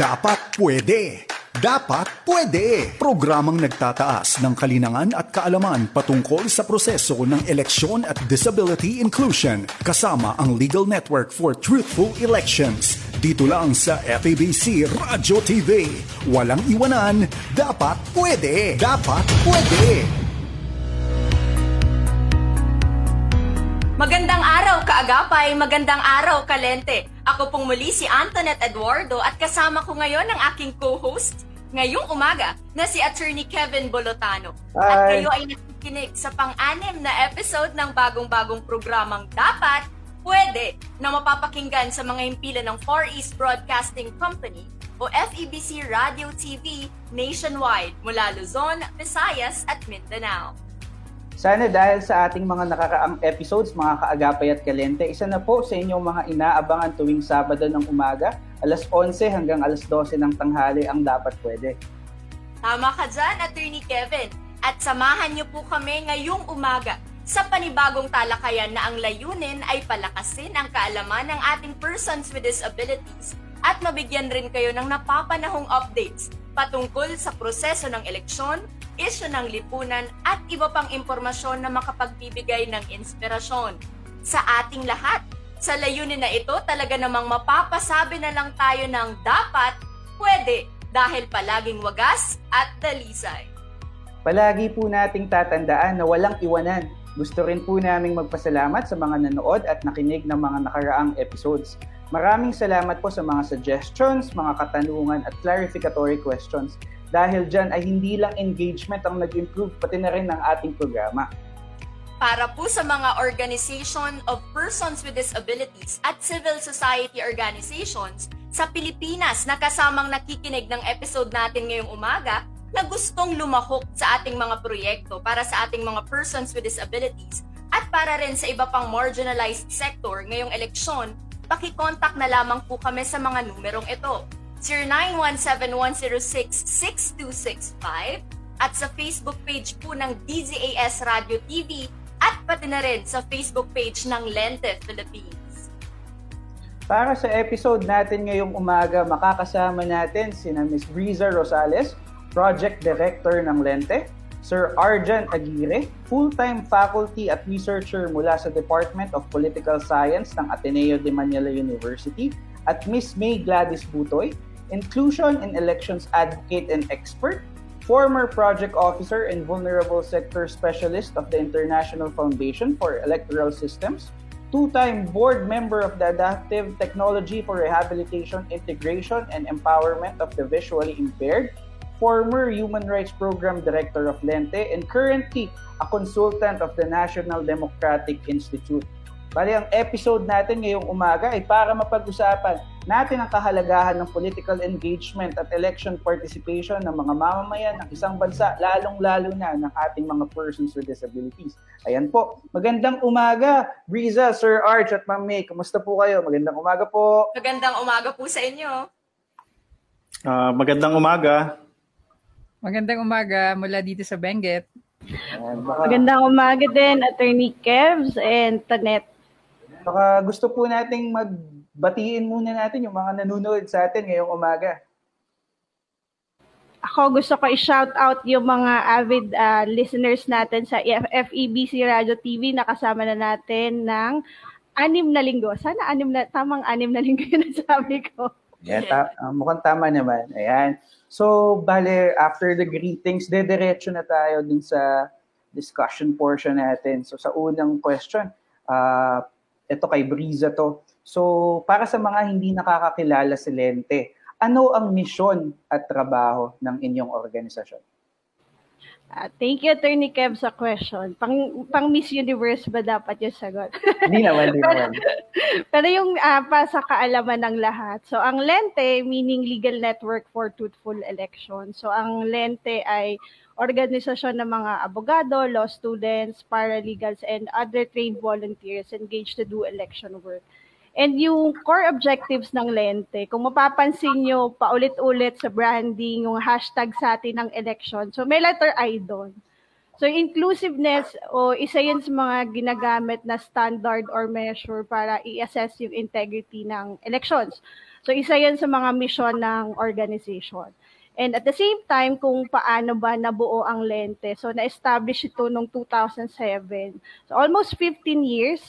Dapat pwede. Dapat pwede. Programang nagtataas ng kalinangan at kaalaman patungkol sa proseso ng eleksyon at disability inclusion kasama ang Legal Network for Truthful Elections. Dito lang sa FABC Radio TV. Walang iwanan. Dapat pwede. Dapat pwede. Magandang araw, kaagapay. Magandang araw, kalente. Ako pong muli si Antoinette Eduardo at kasama ko ngayon ang aking co-host ngayong umaga na si Attorney Kevin Bolotano. At Hi. kayo ay nakikinig sa pang-anim na episode ng bagong-bagong programang Dapat, Pwede na mapapakinggan sa mga himpilan ng Far East Broadcasting Company o FEBC Radio TV nationwide mula Luzon, Visayas at Mindanao. Sana dahil sa ating mga nakaraang episodes, mga kaagapay at kalente, isa na po sa inyong mga inaabangan tuwing Sabado ng umaga, alas 11 hanggang alas 12 ng tanghali ang dapat pwede. Tama ka dyan, Attorney Kevin. At samahan niyo po kami ngayong umaga sa panibagong talakayan na ang layunin ay palakasin ang kaalaman ng ating persons with disabilities at mabigyan rin kayo ng napapanahong updates patungkol sa proseso ng eleksyon, isyu ng lipunan at iba pang impormasyon na makapagbibigay ng inspirasyon. Sa ating lahat, sa layunin na ito talaga namang mapapasabi na lang tayo ng dapat, pwede, dahil palaging wagas at dalisay. Palagi po nating tatandaan na walang iwanan. Gusto rin po naming magpasalamat sa mga nanood at nakinig ng mga nakaraang episodes. Maraming salamat po sa mga suggestions, mga katanungan at clarificatory questions. Dahil dyan ay hindi lang engagement ang nag-improve, pati na rin ng ating programa. Para po sa mga Organization of Persons with Disabilities at Civil Society Organizations sa Pilipinas na kasamang nakikinig ng episode natin ngayong umaga na gustong lumahok sa ating mga proyekto para sa ating mga persons with disabilities at para rin sa iba pang marginalized sector ngayong eleksyon, pakicontact na lamang po kami sa mga numerong ito. 0917-106-6265 at sa Facebook page po ng DZAS Radio TV at pati na rin sa Facebook page ng Lente Philippines. Para sa episode natin ngayong umaga, makakasama natin sina Ms. Breeza Rosales, Project Director ng Lente, Sir Arjan Aguirre, full-time faculty at researcher mula sa Department of Political Science ng Ateneo de Manila University, at Ms. May Gladys Butoy, Inclusion in Elections Advocate and Expert, former project officer and vulnerable sector specialist of the International Foundation for Electoral Systems, two-time board member of the Adaptive Technology for Rehabilitation, Integration, and Empowerment of the Visually Impaired, former Human Rights Program Director of Lente, and currently a consultant of the National Democratic Institute. Bali, ang episode natin ngayong umaga ay para mapag-usapan natin ang kahalagahan ng political engagement at election participation ng mga mamamayan ng isang bansa, lalong-lalo na ng ating mga persons with disabilities. Ayan po. Magandang umaga, Briza, Sir Arch at Ma'am May. Kumusta po kayo? Magandang umaga po. Magandang umaga po sa inyo. Ah, magandang umaga. Magandang umaga mula dito sa Benguet. Magandang umaga din, Attorney Kevs and Tanet. Baka gusto po nating magbatiin muna natin yung mga nanonood sa atin ngayong umaga. Ako gusto ko i-shout out yung mga avid ah, listeners natin sa F- FEBC Radio TV na kasama na natin ng anim na linggo. Sana anim na, tamang anim na linggo yun sabi ko. Yan, ta- ah, mukhang tama naman. Ayan. So, bale, after the greetings, dediretso na tayo dun sa discussion portion natin. So, sa unang question, ah ito kay Briza to. So, para sa mga hindi nakakakilala si Lente, ano ang misyon at trabaho ng inyong organisasyon? Ah, thank you, Attorney Kev, sa question. Pang, pang Miss Universe ba dapat yung sagot? Hindi naman, hindi naman. Pero yung ah, pa sa kaalaman ng lahat. So, ang LENTE, meaning Legal Network for Truthful Elections. So, ang LENTE ay organisasyon ng mga abogado, law students, paralegals, and other trained volunteers engaged to do election work. And yung core objectives ng Lente, kung mapapansin nyo paulit-ulit sa branding, yung hashtag sa atin ng election, so may letter I doon. So inclusiveness o isa yun sa mga ginagamit na standard or measure para i-assess yung integrity ng elections. So isa yan sa mga mission ng organization. And at the same time, kung paano ba nabuo ang Lente. So na-establish ito noong 2007. So almost 15 years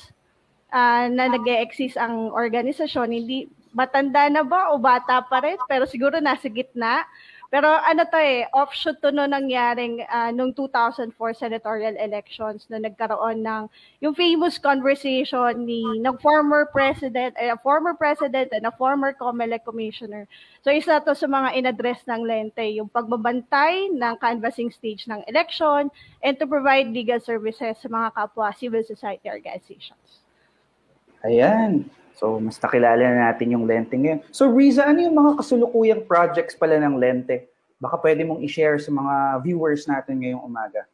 uh, na nag exist ang organisasyon. Hindi matanda na ba o bata pa rin? Pero siguro nasa gitna. Pero ano to eh, offshoot to no nangyaring uh, nung 2004 senatorial elections na nagkaroon ng yung famous conversation ni ng former president, eh, a former president and a former COMELEC commissioner. So isa to sa mga inaddress ng Lente, yung pagbabantay ng canvassing stage ng election and to provide legal services sa mga kapwa civil society organizations. Ayan. So, mas nakilala na natin yung Lente ngayon. So, Riza, ano yung mga kasulukuyang projects pala ng Lente? Baka pwede mong i-share sa mga viewers natin ngayong umaga.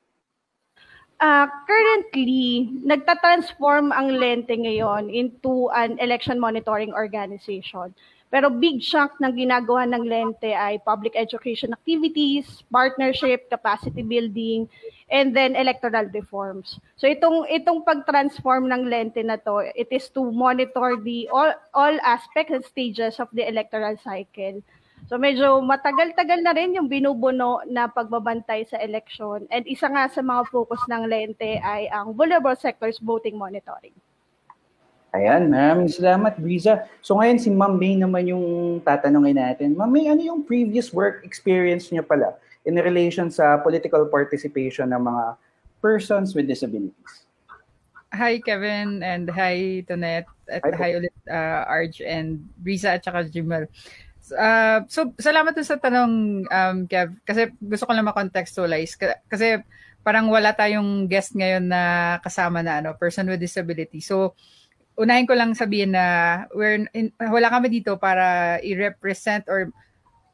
Uh, currently, nagta-transform ang Lente ngayon into an election monitoring organization. Pero big chunk ng ginagawa ng Lente ay public education activities, partnership, capacity building, and then electoral reforms. So itong itong pag-transform ng Lente na to, it is to monitor the all all aspects and stages of the electoral cycle. So medyo matagal-tagal na rin yung binubuno na pagbabantay sa election. And isa nga sa mga focus ng Lente ay ang vulnerable sectors voting monitoring. Ayan, maraming salamat, Briza. So ngayon si Ma'am May naman yung tatanungin natin. Ma'am May, ano yung previous work experience niya pala in relation sa political participation ng mga persons with disabilities? Hi Kevin and hi Tonet at hi, hi ulit uh, Arj and Briza at saka Jimal. Uh, so salamat dun sa tanong um, Kev kasi gusto ko lang ma-contextualize kasi parang wala tayong guest ngayon na kasama na ano person with disability. So unahin ko lang sabihin na we're in, wala kami dito para i-represent or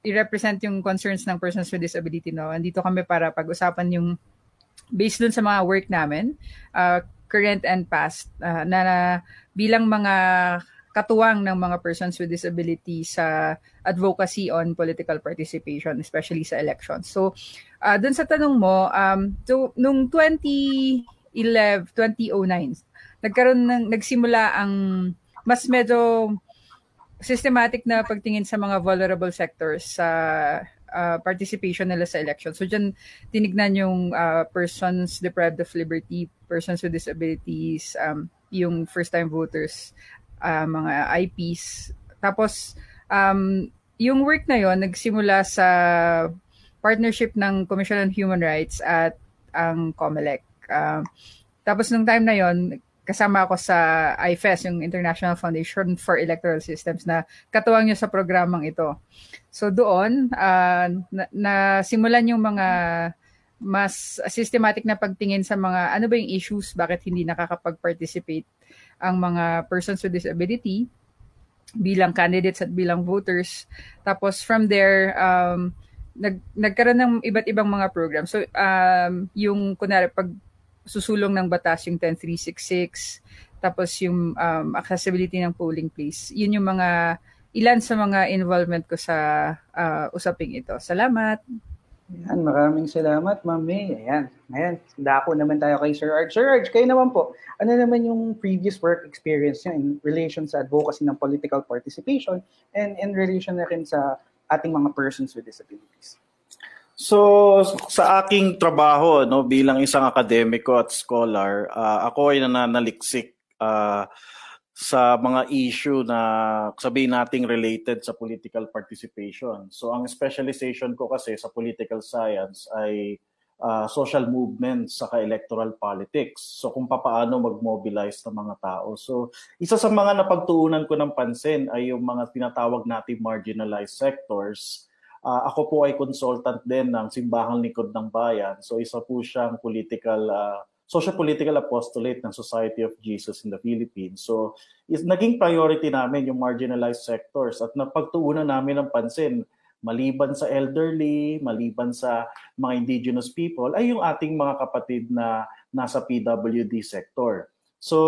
i-represent yung concerns ng persons with disability no. Andito kami para pag-usapan yung based dun sa mga work namin, uh, current and past uh, na, na bilang mga katuwang ng mga persons with disability sa advocacy on political participation, especially sa elections. So, uh, dun sa tanong mo, um, so, nung 2011, 2009, nagkaroon ng nagsimula ang mas medyo systematic na pagtingin sa mga vulnerable sectors sa uh, participation nila sa election. So diyan tinignan yung uh, persons deprived of liberty, persons with disabilities, um, yung first time voters, uh, mga IPs. Tapos um, yung work na yon nagsimula sa partnership ng Commission on Human Rights at ang COMELEC. Uh, tapos nung time na yon kasama ako sa IFES, yung International Foundation for Electoral Systems na katuwang niyo sa programang ito. So doon, uh, na, na simulan yung mga mas systematic na pagtingin sa mga ano ba yung issues, bakit hindi nakakapag-participate ang mga persons with disability bilang candidates at bilang voters. Tapos from there, um, nag, nagkaroon ng iba't ibang mga programs. So um, yung kunwari pag susulong ng batas yung 10366 tapos yung um, accessibility ng polling place. Yun yung mga ilan sa mga involvement ko sa uh, usaping ito. Salamat. Yan, maraming salamat, Ma'am May. Ayan, ayan, dako naman tayo kay Sir Arch. Sir Arch, kayo naman po, ano naman yung previous work experience niya in relation sa advocacy ng political participation and in relation na rin sa ating mga persons with disabilities? So sa aking trabaho no bilang isang akademiko at scholar, uh, ako ay nananaliksik uh, sa mga issue na sabihin nating related sa political participation. So ang specialization ko kasi sa political science ay uh, social movements sa electoral politics. So kung paano mag-mobilize ng mga tao. So isa sa mga napagtuunan ko ng pansin ay yung mga tinatawag nating marginalized sectors Uh, ako po ay consultant din ng Simbahang Likod ng Bayan. So isa po siyang political uh, social political apostolate ng Society of Jesus in the Philippines. So is, naging priority namin yung marginalized sectors at napagtuunan namin ng pansin maliban sa elderly, maliban sa mga indigenous people, ay yung ating mga kapatid na nasa PWD sector. So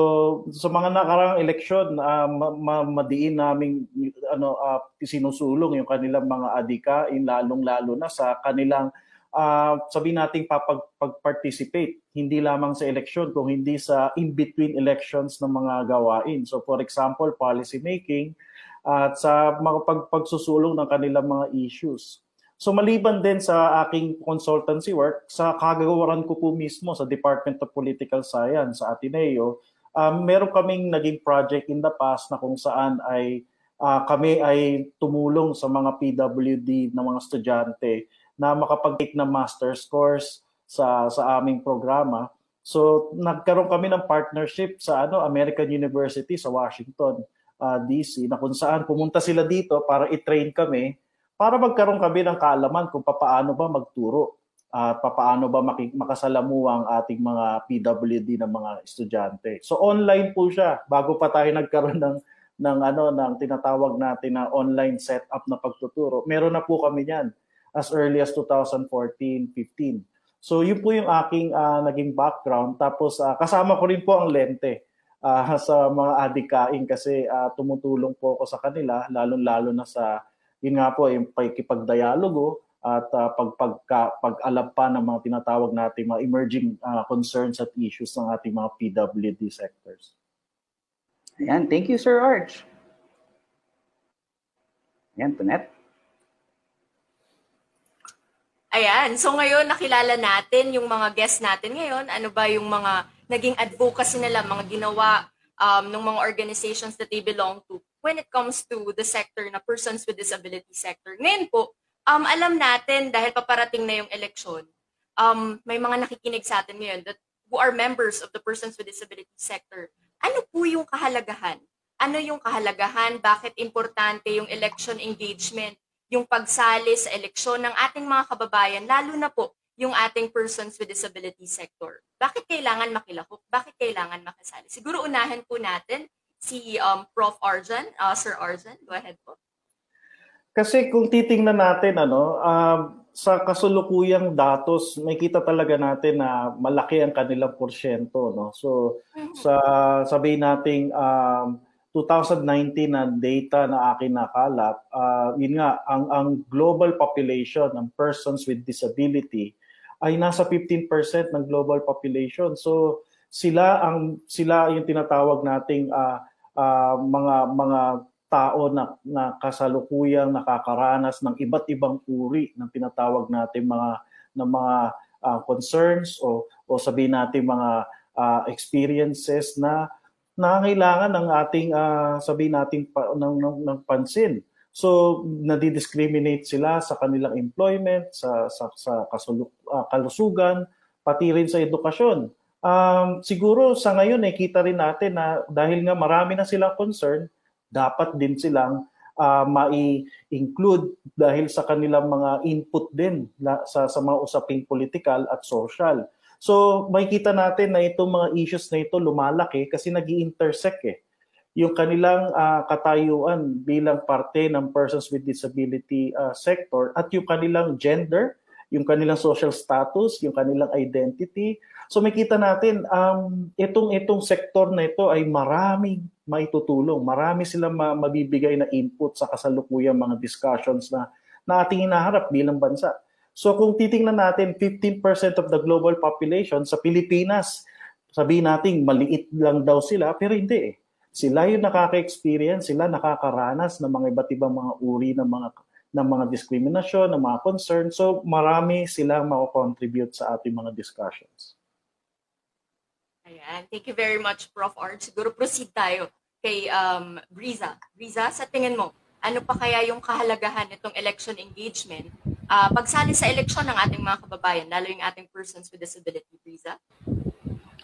sa mga nakarang eleksyon, uh, ma- ma- madiin naming ano uh, sinusulong yung kanilang mga adikain lalong-lalo na sa kanilang uh, sabi nating papag participate hindi lamang sa eleksyon kung hindi sa in between elections ng mga gawain. So for example, policy making at sa mga pag, pagsusulong ng kanilang mga issues. So maliban din sa aking consultancy work, sa kagagawaran ko po mismo sa Department of Political Science sa Ateneo, um, meron kaming naging project in the past na kung saan ay uh, kami ay tumulong sa mga PWD na mga estudyante na makapag-take ng master's course sa sa aming programa. So nagkaroon kami ng partnership sa ano American University sa Washington uh, DC na kung saan pumunta sila dito para i-train kami para magkaroon kami ng kaalaman kung paano ba magturo at uh, paano ba makasalamu ang ating mga PWD ng mga estudyante. So online po siya bago pa tayo nagkaroon ng ng ano ng tinatawag natin na online setup na pagtuturo. Meron na po kami niyan as early as 2014-15. So yun po yung aking uh, naging background tapos uh, kasama ko rin po ang lente uh, sa mga adikain kasi uh, tumutulong po ako sa kanila lalong-lalo na sa yun nga po, yung pakikipagdialogo at uh, pag, pagka, pag-alam pa ng mga tinatawag natin mga emerging uh, concerns at issues ng ating mga PWD sectors. Ayan, thank you Sir Arch. Ayan, Tunet. Ayan, so ngayon nakilala natin yung mga guests natin ngayon. Ano ba yung mga naging advocacy nila, mga ginawa um, ng mga organizations that they belong to when it comes to the sector na persons with disability sector. Ngayon po, um, alam natin dahil paparating na yung eleksyon, um, may mga nakikinig sa atin ngayon that who are members of the persons with disability sector. Ano po yung kahalagahan? Ano yung kahalagahan? Bakit importante yung election engagement, yung pagsali sa eleksyon ng ating mga kababayan, lalo na po yung ating persons with disability sector? Bakit kailangan makilahok? Bakit kailangan makasali? Siguro unahin po natin si um, Prof. Arjan. Uh, Sir Arjan, go ahead po. Kasi kung titingnan natin, ano, um, sa kasulukuyang datos, makita talaga natin na malaki ang kanilang porsyento. No? So, mm-hmm. sa sabihin nating um, 2019 na data na akin nakalap, uh, yun nga, ang, ang global population ng persons with disability ay nasa 15% ng global population. So, sila ang sila yung tinatawag nating uh, uh, mga mga tao na, na kasalukuyang nakakaranas ng iba't ibang uri ng tinatawag natin mga ng mga uh, concerns o o sabihin natin mga uh, experiences na nangangailangan ng ating uh, sabihin natin pa, ng, ng, ng pansin. So nadi-discriminate sila sa kanilang employment, sa sa sa kasuluk, uh, kalusugan, pati rin sa edukasyon um, siguro sa ngayon eh, kita rin natin na dahil nga marami na silang concern, dapat din silang uh, mai-include dahil sa kanilang mga input din na, sa, sa mga usaping political at social. So makikita natin na itong mga issues na ito lumalaki kasi nag intersect eh. Yung kanilang uh, katayuan bilang parte ng persons with disability uh, sector at yung kanilang gender, yung kanilang social status, yung kanilang identity, So makita natin um itong itong sektor na ito ay marami maitutulong. Marami silang mabibigay na input sa kasalukuyang mga discussions na na ating hinaharap bilang bansa. So kung titingnan natin 15% of the global population sa Pilipinas, sabihin natin maliit lang daw sila pero hindi eh. Sila yung nakaka-experience, sila nakakaranas ng mga iba't ibang mga uri ng mga ng mga diskriminasyon, ng mga concern. So marami silang mako-contribute sa ating mga discussions. Ayan. Thank you very much, Prof. Art. Siguro proceed tayo kay um, Briza. Briza, sa tingin mo, ano pa kaya yung kahalagahan nitong election engagement uh, pagsali sa eleksyon ng ating mga kababayan, lalo yung ating persons with disability, Briza?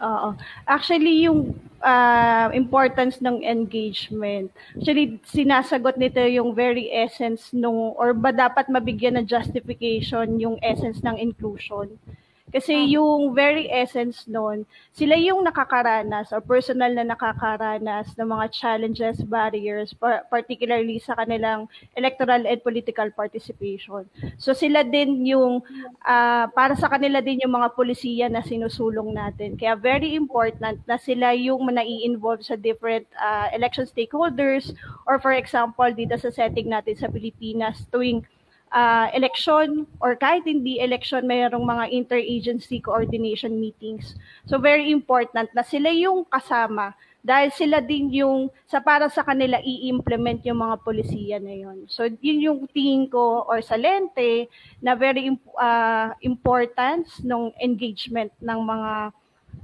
Oo. Actually, yung uh, importance ng engagement, actually, sinasagot nito yung very essence nung, or ba dapat mabigyan ng justification yung essence ng inclusion. Kasi ah. yung very essence noon, sila yung nakakaranas or personal na nakakaranas ng mga challenges, barriers, particularly sa kanilang electoral and political participation. So sila din yung, uh, para sa kanila din yung mga polisiya na sinusulong natin. Kaya very important na sila yung nai-involve sa different uh, election stakeholders or for example, dito sa setting natin sa Pilipinas tuwing uh, election or kahit hindi election, mayroong mga interagency coordination meetings. So very important na sila yung kasama dahil sila din yung sa para sa kanila i-implement yung mga polisiya na yon. So yun yung tingin ko or sa lente na very uh, importance ng engagement ng mga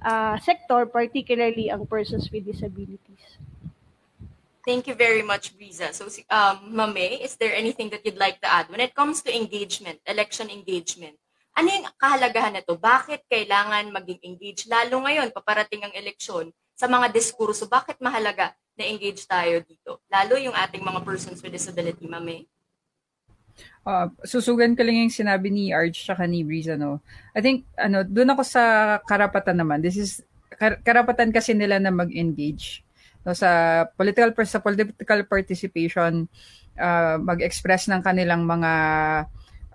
uh, sector particularly ang persons with disabilities. Thank you very much, Briza. So, um, Mame, is there anything that you'd like to add when it comes to engagement, election engagement? Ano yung kahalagahan na to? Bakit kailangan maging engage? Lalo ngayon, paparating ang eleksyon sa mga diskurso, bakit mahalaga na engage tayo dito? Lalo yung ating mga persons with disability, Mame. Uh, susugan ko lang yung sinabi ni Arch tsaka ni Breeze, ano. I think, ano, doon ako sa karapatan naman. This is, kar- karapatan kasi nila na mag-engage. No, sa political sa political participation, uh, mag-express ng kanilang mga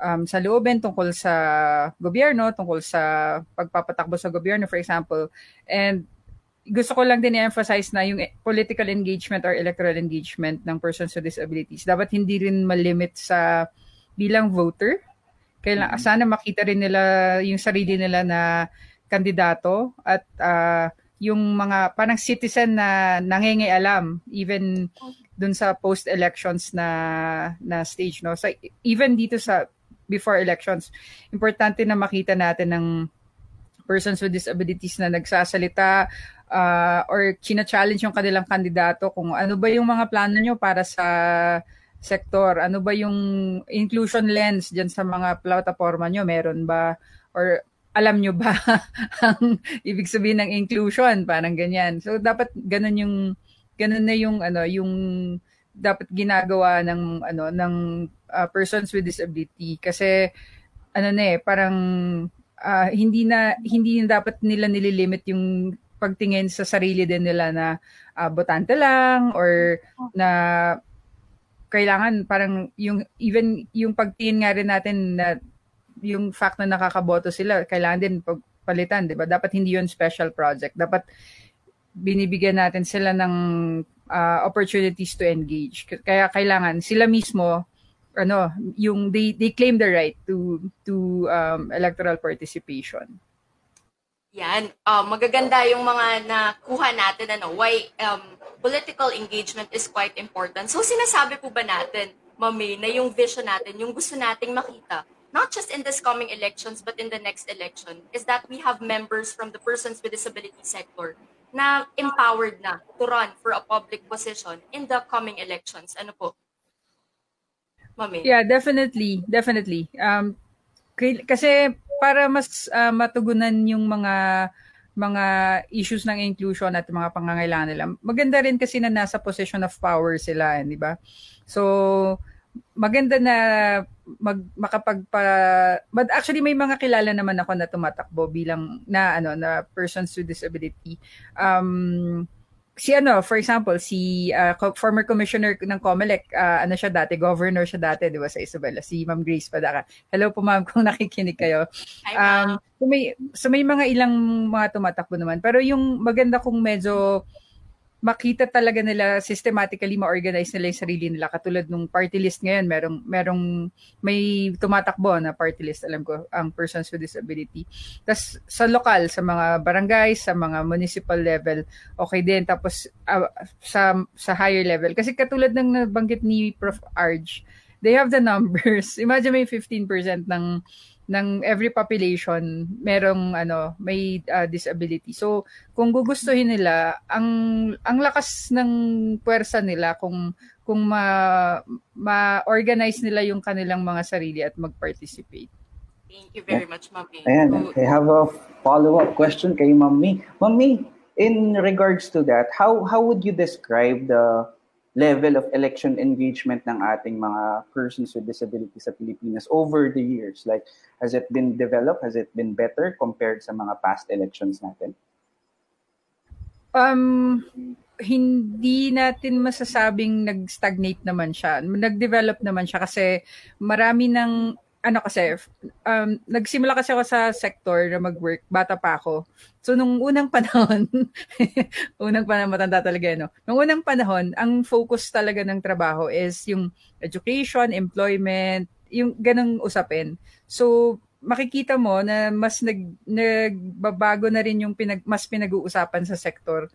um, sa looben tungkol sa gobyerno, tungkol sa pagpapatakbo sa gobyerno, for example. And gusto ko lang din i-emphasize na yung political engagement or electoral engagement ng persons with disabilities dapat hindi rin malimit sa bilang voter. Kailangan mm-hmm. sana makita rin nila yung sarili nila na kandidato at uh, yung mga parang citizen na nangingialam even dun sa post elections na na stage no. So even dito sa before elections, importante na makita natin ng persons with disabilities na nagsasalita uh, or china-challenge yung kanilang kandidato kung ano ba yung mga plano nyo para sa sektor, ano ba yung inclusion lens dyan sa mga plataforma nyo, meron ba? Or alam nyo ba ang ibig sabihin ng inclusion, parang ganyan. So dapat ganun yung ganun na yung ano yung dapat ginagawa ng ano ng uh, persons with disability kasi ano na eh parang uh, hindi na hindi na dapat nila nililimit yung pagtingin sa sarili din nila na uh, botante lang or na kailangan parang yung even yung pagtingin nga rin natin na yung fact na nakakaboto sila kailangan din pagpalitan, 'di ba? Dapat hindi 'yon special project. Dapat binibigyan natin sila ng uh, opportunities to engage. Kaya kailangan sila mismo ano, yung they they claim the right to to um, electoral participation. Yan. Uh, magaganda yung mga nakuha natin, ano, why um, political engagement is quite important. So, sinasabi po ba natin, Mami, na yung vision natin, yung gusto nating makita, not just in this coming elections, but in the next election, is that we have members from the persons with disability sector na empowered na to run for a public position in the coming elections. Ano po? Mami? Yeah, definitely. Definitely. Um, kasi para mas uh, matugunan yung mga mga issues ng inclusion at mga pangangailangan nila. Maganda rin kasi na nasa position of power sila, eh, di ba? So, maganda na mag makapagpa but actually may mga kilala naman ako na tumatakbo bilang na ano na persons with disability. Um si ano, for example, si uh, former commissioner ng COMELEC, uh, ano siya dati, governor siya dati, di ba, sa Isabela, si Ma'am Grace Padaka. Hello po ma'am kung nakikinig kayo. Um, so may, so may mga ilang mga tumatakbo naman. Pero yung maganda kung medyo makita talaga nila systematically ma-organize nila yung sarili nila. Katulad nung party list ngayon merong merong may tumatakbo na party list alam ko ang persons with disability. Tas sa lokal sa mga barangay sa mga municipal level okay din. Tapos uh, sa sa higher level. Kasi katulad ng nabanggit ni Prof. Arj they have the numbers. Imagine may 15% ng ng every population merong ano may uh, disability. So kung gugustuhin nila ang ang lakas ng puwersa nila kung kung ma ma-organize nila yung kanilang mga sarili at mag-participate. Thank you very much, Mami. Ayan, I have a follow-up question kay Mami. Mami, in regards to that, how how would you describe the level of election engagement ng ating mga persons with disabilities sa Pilipinas over the years? Like, has it been developed? Has it been better compared sa mga past elections natin? Um, hindi natin masasabing nag-stagnate naman siya. Nag-develop naman siya kasi marami ng ano kasi, um, nagsimula kasi ako sa sector na mag-work, bata pa ako. So, nung unang panahon, unang panahon, matanda talaga, no? Nung unang panahon, ang focus talaga ng trabaho is yung education, employment, yung ganong usapin. So, makikita mo na mas nag, nagbabago na rin yung pinag, mas pinag-uusapan sa sector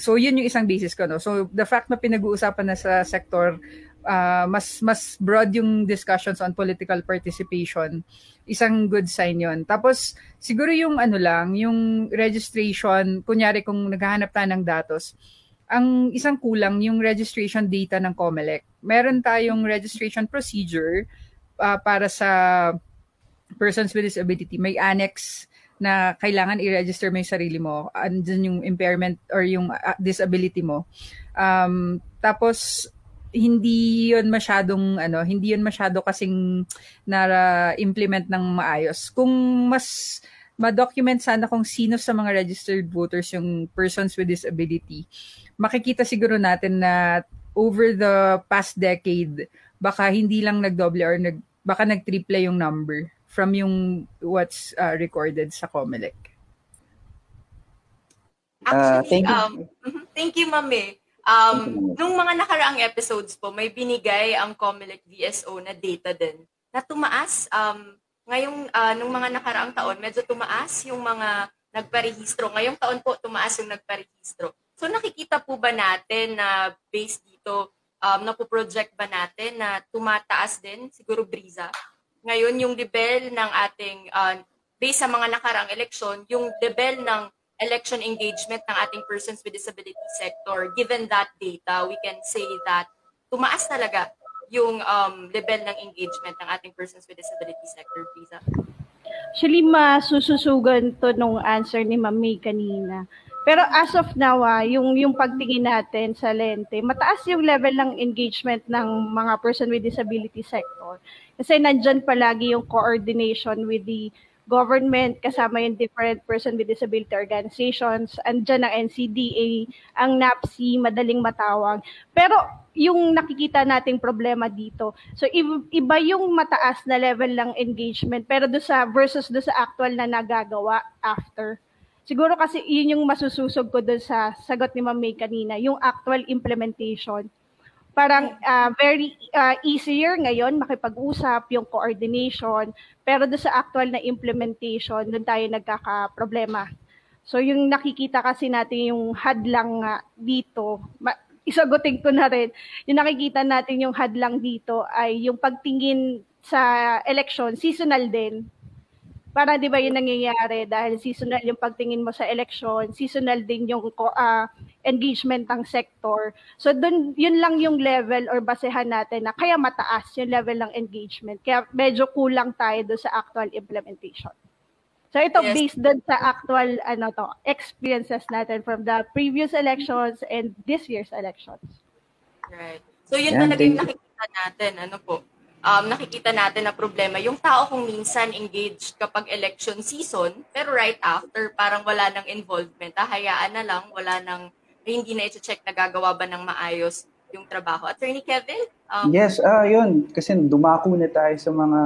so yun yung isang basis ko no. So the fact na pinag-uusapan na sa sector uh, mas mas broad yung discussions on political participation, isang good sign yon. Tapos siguro yung ano lang, yung registration, kunyari kung naghahanap tayo ng datos, ang isang kulang yung registration data ng COMELEC. Meron tayong registration procedure uh, para sa persons with disability. May annex na kailangan i-register mo sarili mo. Andun yung impairment or yung uh, disability mo. Um, tapos, hindi yun masyadong ano, hindi yun masyado kasing na-implement ng maayos. Kung mas ma-document sana kung sino sa mga registered voters yung persons with disability, makikita siguro natin na over the past decade, baka hindi lang nagdoble or nag, baka nag-triple yung number from yung what's uh, recorded sa COMELEC? Actually, uh, thank you. Um, thank you, Mami. Um, nung mga nakaraang episodes po, may binigay ang COMELEC VSO na data din na tumaas. Um, ngayong, uh, nung mga nakaraang taon, medyo tumaas yung mga nagparehistro. Ngayong taon po, tumaas yung nagparehistro. So nakikita po ba natin na based dito, um, napo-project ba natin na tumataas din, siguro Briza, ngayon yung level ng ating, uh, based sa mga nakaraang eleksyon, yung level ng election engagement ng ating persons with disability sector, given that data, we can say that tumaas talaga yung um, level ng engagement ng ating persons with disability sector, Visa. Actually, masususugan to nung answer ni Mami kanina. Pero as of now, ah, yung, yung pagtingin natin sa lente, mataas yung level ng engagement ng mga person with disability sector. Kasi nandyan palagi yung coordination with the government, kasama yung different person with disability organizations, andyan ang NCDA, ang NAPSI, madaling matawag. Pero yung nakikita nating problema dito, so iba yung mataas na level ng engagement, pero do sa versus do sa actual na nagagawa after Siguro kasi yun yung masususog ko doon sa sagot ni Ma'am May kanina, yung actual implementation. Parang uh, very uh, easier ngayon makipag-usap, yung coordination, pero doon sa actual na implementation, doon tayo nagkaka-problema. So yung nakikita kasi natin yung hadlang uh, dito, ma- isagutin ko na rin, yung nakikita natin yung hadlang dito ay yung pagtingin sa election, seasonal din para 'di ba 'yung nangyayari dahil seasonal yung pagtingin mo sa election, seasonal din yung uh, engagement ng sector. So dun yun lang yung level or basehan natin na kaya mataas yung level ng engagement. Kaya medyo kulang tayo do sa actual implementation. So ito yes. based dun sa actual ano to, experiences natin from the previous elections and this year's elections. Right. So yun yeah, talaga yung nakikita natin ano po um, nakikita natin na problema. Yung tao kung minsan engaged kapag election season, pero right after, parang wala nang involvement. Ah, hayaan na lang, wala nang, hindi na i-check na gagawa ba ng maayos yung trabaho. Attorney Kevin? Um, yes, ah uh, yun. Kasi dumako na tayo sa mga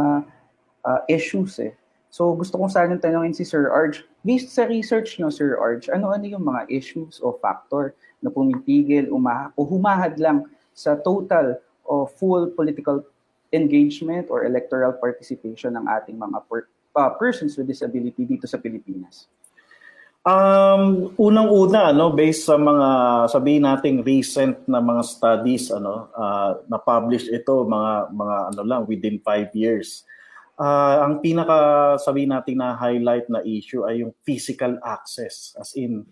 uh, issues eh. So gusto kong sana tanongin si Sir Arj, based sa research nyo Sir Arj, ano-ano yung mga issues o factor na pumipigil uma- o humahad lang sa total o full political engagement or electoral participation ng ating mga per, uh, persons with disability dito sa Pilipinas? Um, unang-una, no, based sa mga sabihin nating recent na mga studies, ano, uh, na-publish ito mga mga ano lang within five years. Uh, ang pinaka sabihin nating na highlight na issue ay yung physical access as in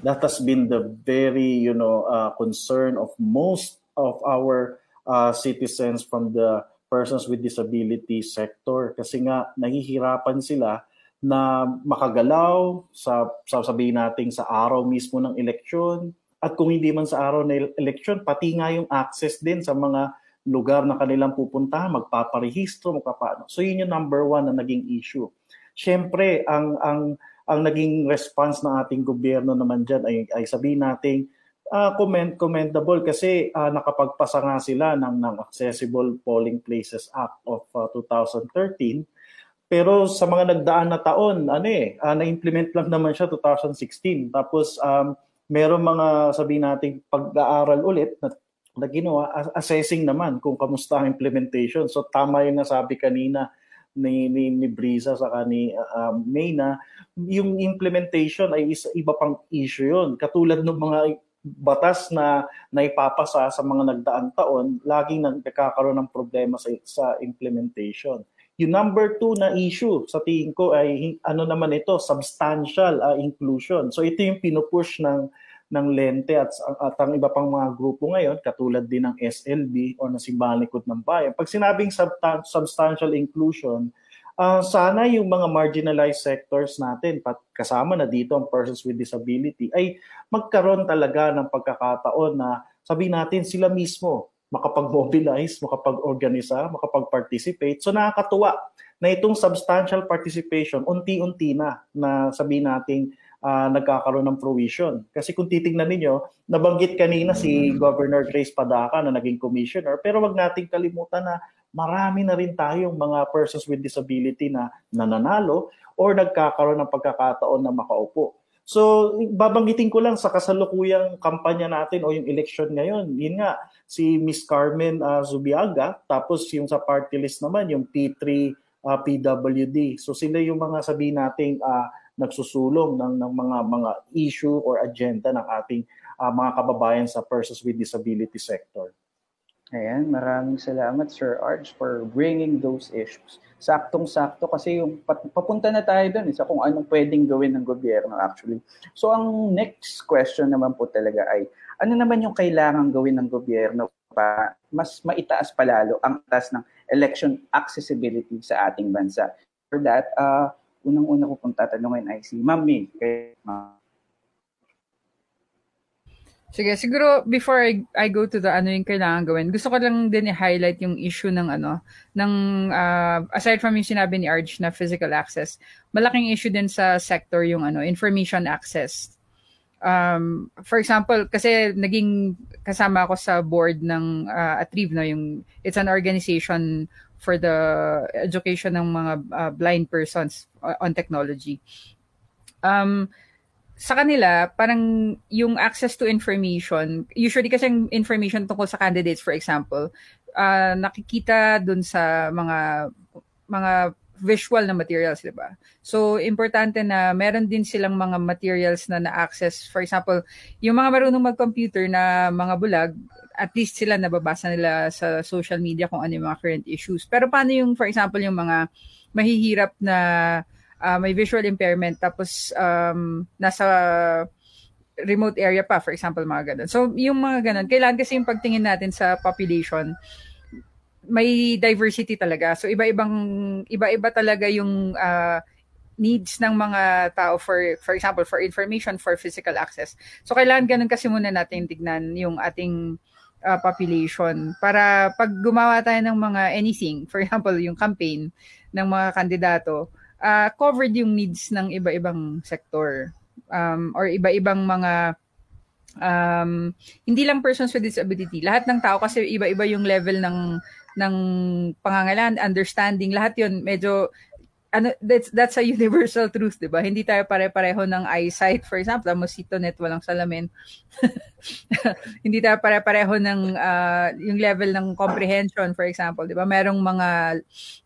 that has been the very you know uh, concern of most of our uh, citizens from the persons with disability sector. Kasi nga nahihirapan sila na makagalaw sa sasabihin natin sa araw mismo ng eleksyon. At kung hindi man sa araw ng eleksyon pati nga yung access din sa mga lugar na kanilang pupuntahan magpaparehistro magpapaano. So yun yung number one na naging issue. Syempre ang ang ang naging response ng ating gobyerno naman diyan ay, ay sabihin natin uh, comment, commendable kasi uh, nakapagpasa nga sila ng, ng Accessible Polling Places Act of uh, 2013. Pero sa mga nagdaan na taon, ano eh, uh, na-implement lang naman siya 2016. Tapos um, meron mga sabi nating pag-aaral ulit na, na ginawa, assessing naman kung kamusta ang implementation. So tama yung nasabi kanina ni ni, ni Brisa sa ni uh, May na yung implementation ay isa, iba pang issue yon katulad ng mga batas na naipapasa sa mga nagdaang taon, laging nagkakaroon ng problema sa, sa implementation. Yung number two na issue sa tingin ko ay ano naman ito, substantial uh, inclusion. So ito yung pinupush ng ng Lente at, at ang iba pang mga grupo ngayon, katulad din ng SLB o ng Simbahan ng Bayan. Pag sinabing substantial inclusion, uh, sana yung mga marginalized sectors natin, pat kasama na dito ang persons with disability, ay magkaroon talaga ng pagkakataon na sabi natin sila mismo makapag-mobilize, makapag-organisa, makapag-participate. So nakakatuwa na itong substantial participation, unti-unti na na sabi nating uh, nagkakaroon ng provision. Kasi kung titingnan ninyo, nabanggit kanina si Governor Grace Padaka na naging commissioner, pero wag nating kalimutan na marami na rin tayong mga persons with disability na nananalo or nagkakaroon ng pagkakataon na makaupo. So, babanggitin ko lang sa kasalukuyang kampanya natin o yung election ngayon. Yun nga, si Miss Carmen uh, Zubiaga, tapos yung sa party list naman, yung P3 uh, PWD. So sila yung mga sabihin nating uh, nagsusulong ng, ng mga mga issue or agenda ng ating uh, mga kababayan sa persons with disability sector. Ayan, maraming salamat Sir Arch for bringing those issues. Saktong-sakto kasi yung papunta na tayo doon sa kung anong pwedeng gawin ng gobyerno actually. So ang next question naman po talaga ay ano naman yung kailangan gawin ng gobyerno para mas maitaas palalo ang taas ng election accessibility sa ating bansa. For that, uh, unang-una ko pong tatanungin ay si Ma'am May. Kay, uh, Sige, siguro before I, I go to the ano yung kailangan gawin, gusto ko lang din i-highlight yung issue ng ano, ng uh, aside from yung sinabi ni Arj na physical access, malaking issue din sa sector yung ano, information access. Um, for example, kasi naging kasama ako sa board ng uh, Atrieve, no, yung it's an organization for the education ng mga uh, blind persons on technology. Um, sa kanila, parang yung access to information, usually kasi yung information tungkol sa candidates, for example, uh, nakikita dun sa mga mga visual na materials, di ba? So, importante na meron din silang mga materials na na-access. For example, yung mga marunong mag-computer na mga bulag, at least sila nababasa nila sa social media kung ano yung mga current issues. Pero paano yung, for example, yung mga mahihirap na uh, may visual impairment tapos um, nasa remote area pa, for example, mga ganun. So, yung mga ganun, kailangan kasi yung pagtingin natin sa population, may diversity talaga. So, iba-ibang, iba-iba talaga yung uh, needs ng mga tao for, for example, for information, for physical access. So, kailangan ganun kasi muna natin tignan yung ating uh, population para pag gumawa tayo ng mga anything, for example, yung campaign ng mga kandidato, uh, covered yung needs ng iba-ibang sektor um, or iba-ibang mga um, hindi lang persons with disability. Lahat ng tao kasi iba-iba yung level ng ng pangangailangan, understanding, lahat yon medyo ano that's that's a universal truth, 'di ba? Hindi tayo pare-pareho ng eyesight, for example, mosquito net walang salamin. Hindi tayo pare-pareho ng uh, yung level ng comprehension, for example, 'di ba? Merong mga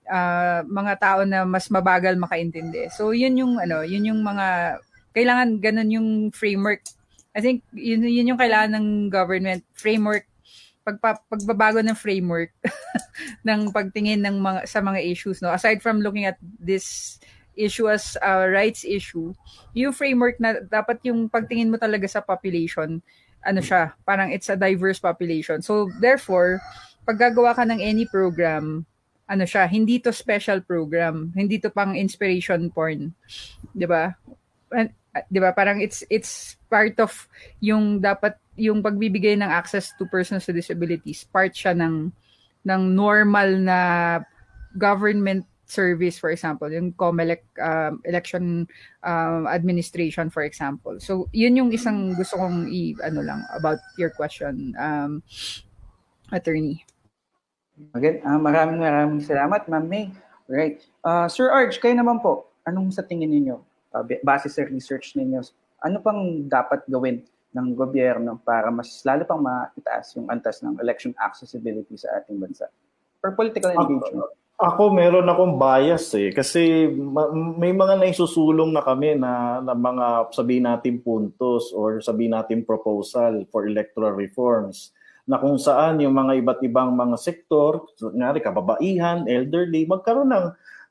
uh, mga tao na mas mabagal makaintindi. So, yun yung ano, yun yung mga kailangan ganun yung framework. I think yun, yun yung kailangan ng government framework pagpa, pagbabago ng framework ng pagtingin ng mga sa mga issues no? Aside from looking at this issue as a rights issue yung framework na dapat yung pagtingin mo talaga sa population ano siya parang it's a diverse population. So therefore pag gagawa ka ng any program ano siya hindi to special program hindi to pang inspiration porn 'di ba 'di ba parang it's it's part of yung dapat yung pagbibigay ng access to persons with disabilities, part siya ng ng normal na government service for example, yung COMELEC um, election um, administration for example. So, yun yung isang gusto kong i ano lang about your question um attorney. Again, uh, maraming maraming salamat, Ma'am May. Right. Uh, Sir Arch, kayo naman po, anong sa tingin ninyo, uh, base sa research ninyo, ano pang dapat gawin ng gobyerno para mas lalo pang maitaas yung antas ng election accessibility sa ating bansa for political engagement. Ako meron akong bias eh kasi may mga naisusulong na kami na, na mga sabihin natin puntos or sabihin natin proposal for electoral reforms na kung saan yung mga iba't ibang mga sektor, ngari kababaihan, elderly, magkaroon ng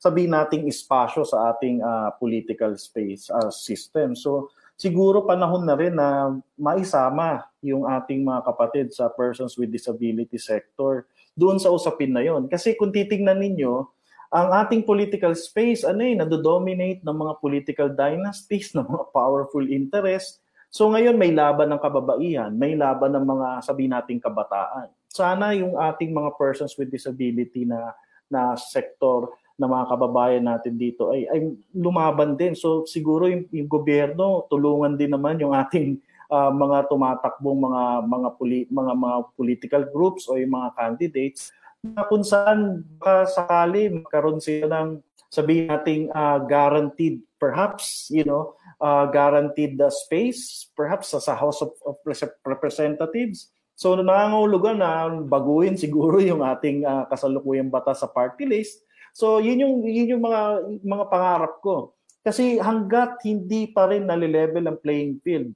sabihin nating espasyo sa ating uh, political space uh, system. So siguro panahon na rin na maisama yung ating mga kapatid sa persons with disability sector doon sa usapin na yon. Kasi kung titingnan ninyo, ang ating political space, ano eh, nado-dominate ng mga political dynasties, ng mga powerful interests. So ngayon may laban ng kababaihan, may laban ng mga sabi nating kabataan. Sana yung ating mga persons with disability na na sektor na mga kababayan natin dito ay, ay lumaban din. So siguro yung, yung gobyerno tulungan din naman yung ating uh, mga tumatakbong mga mga poli, mga mga political groups o yung mga candidates na kung saan baka sakali magkaroon sila ng sabihin nating uh, guaranteed perhaps you know uh, guaranteed the space perhaps sa, House of, of Representatives so nangangahulugan na baguhin siguro yung ating uh, kasalukuyang batas sa party list so yun yung yun yung mga mga pangarap ko kasi hanggat hindi pa rin nalilevel ang playing field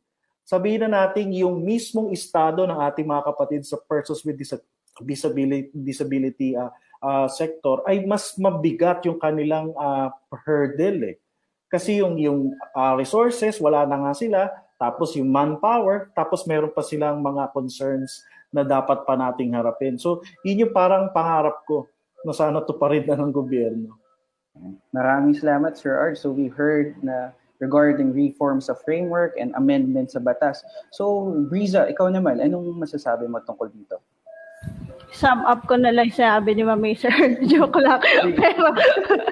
sabihin na natin yung mismong estado ng ating mga kapatid sa persons with disability, disability uh, uh, sector ay mas mabigat yung kanilang uh, hurdle eh. Kasi yung yung uh, resources wala na nga sila, tapos yung manpower, tapos meron pa silang mga concerns na dapat pa nating harapin. So, yun yung parang pangarap ko na sana to pa rin na ng gobyerno. Maraming salamat, Sir Art. So, we heard na regarding reforms sa framework and amendments sa batas. So, Riza, ikaw naman, anong masasabi mo tungkol dito? Sum up ko na lang sabi ni Mami Sir. Joke lang. pero,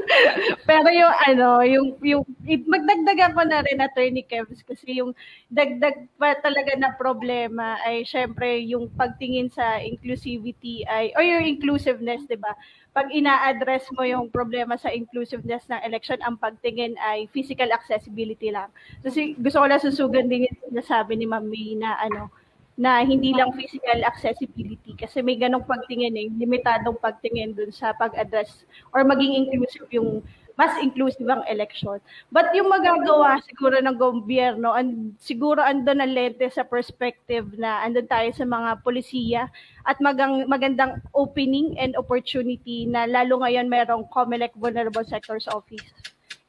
pero yung ano, yung, yung, magdagdagan ko na rin Attorney Kevs kasi yung dagdag pa talaga na problema ay syempre yung pagtingin sa inclusivity ay, or yung inclusiveness, di ba? pag ina-address mo yung problema sa inclusiveness ng election, ang pagtingin ay physical accessibility lang. Kasi gusto ko lang susugan din yung sinasabi ni May na ano, na hindi lang physical accessibility kasi may ganong pagtingin eh, limitadong pagtingin dun sa pag-address or maging inclusive yung mas inclusive ang election. But yung magagawa siguro ng gobyerno, and siguro andun ang lente sa perspective na andun tayo sa mga polisiya at magang, magandang opening and opportunity na lalo ngayon merong COMELEC Vulnerable Sectors Office.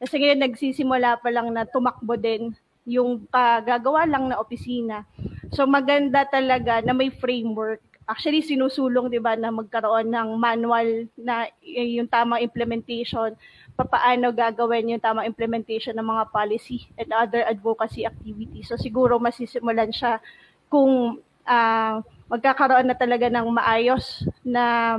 Kasi ngayon nagsisimula pa lang na tumakbo din yung kagagawa lang na opisina. So maganda talaga na may framework actually sinusulong 'di ba na magkaroon ng manual na yung tamang implementation papaano gagawin yung tamang implementation ng mga policy and other advocacy activities. So siguro masisimulan siya kung uh, magkakaroon na talaga ng maayos na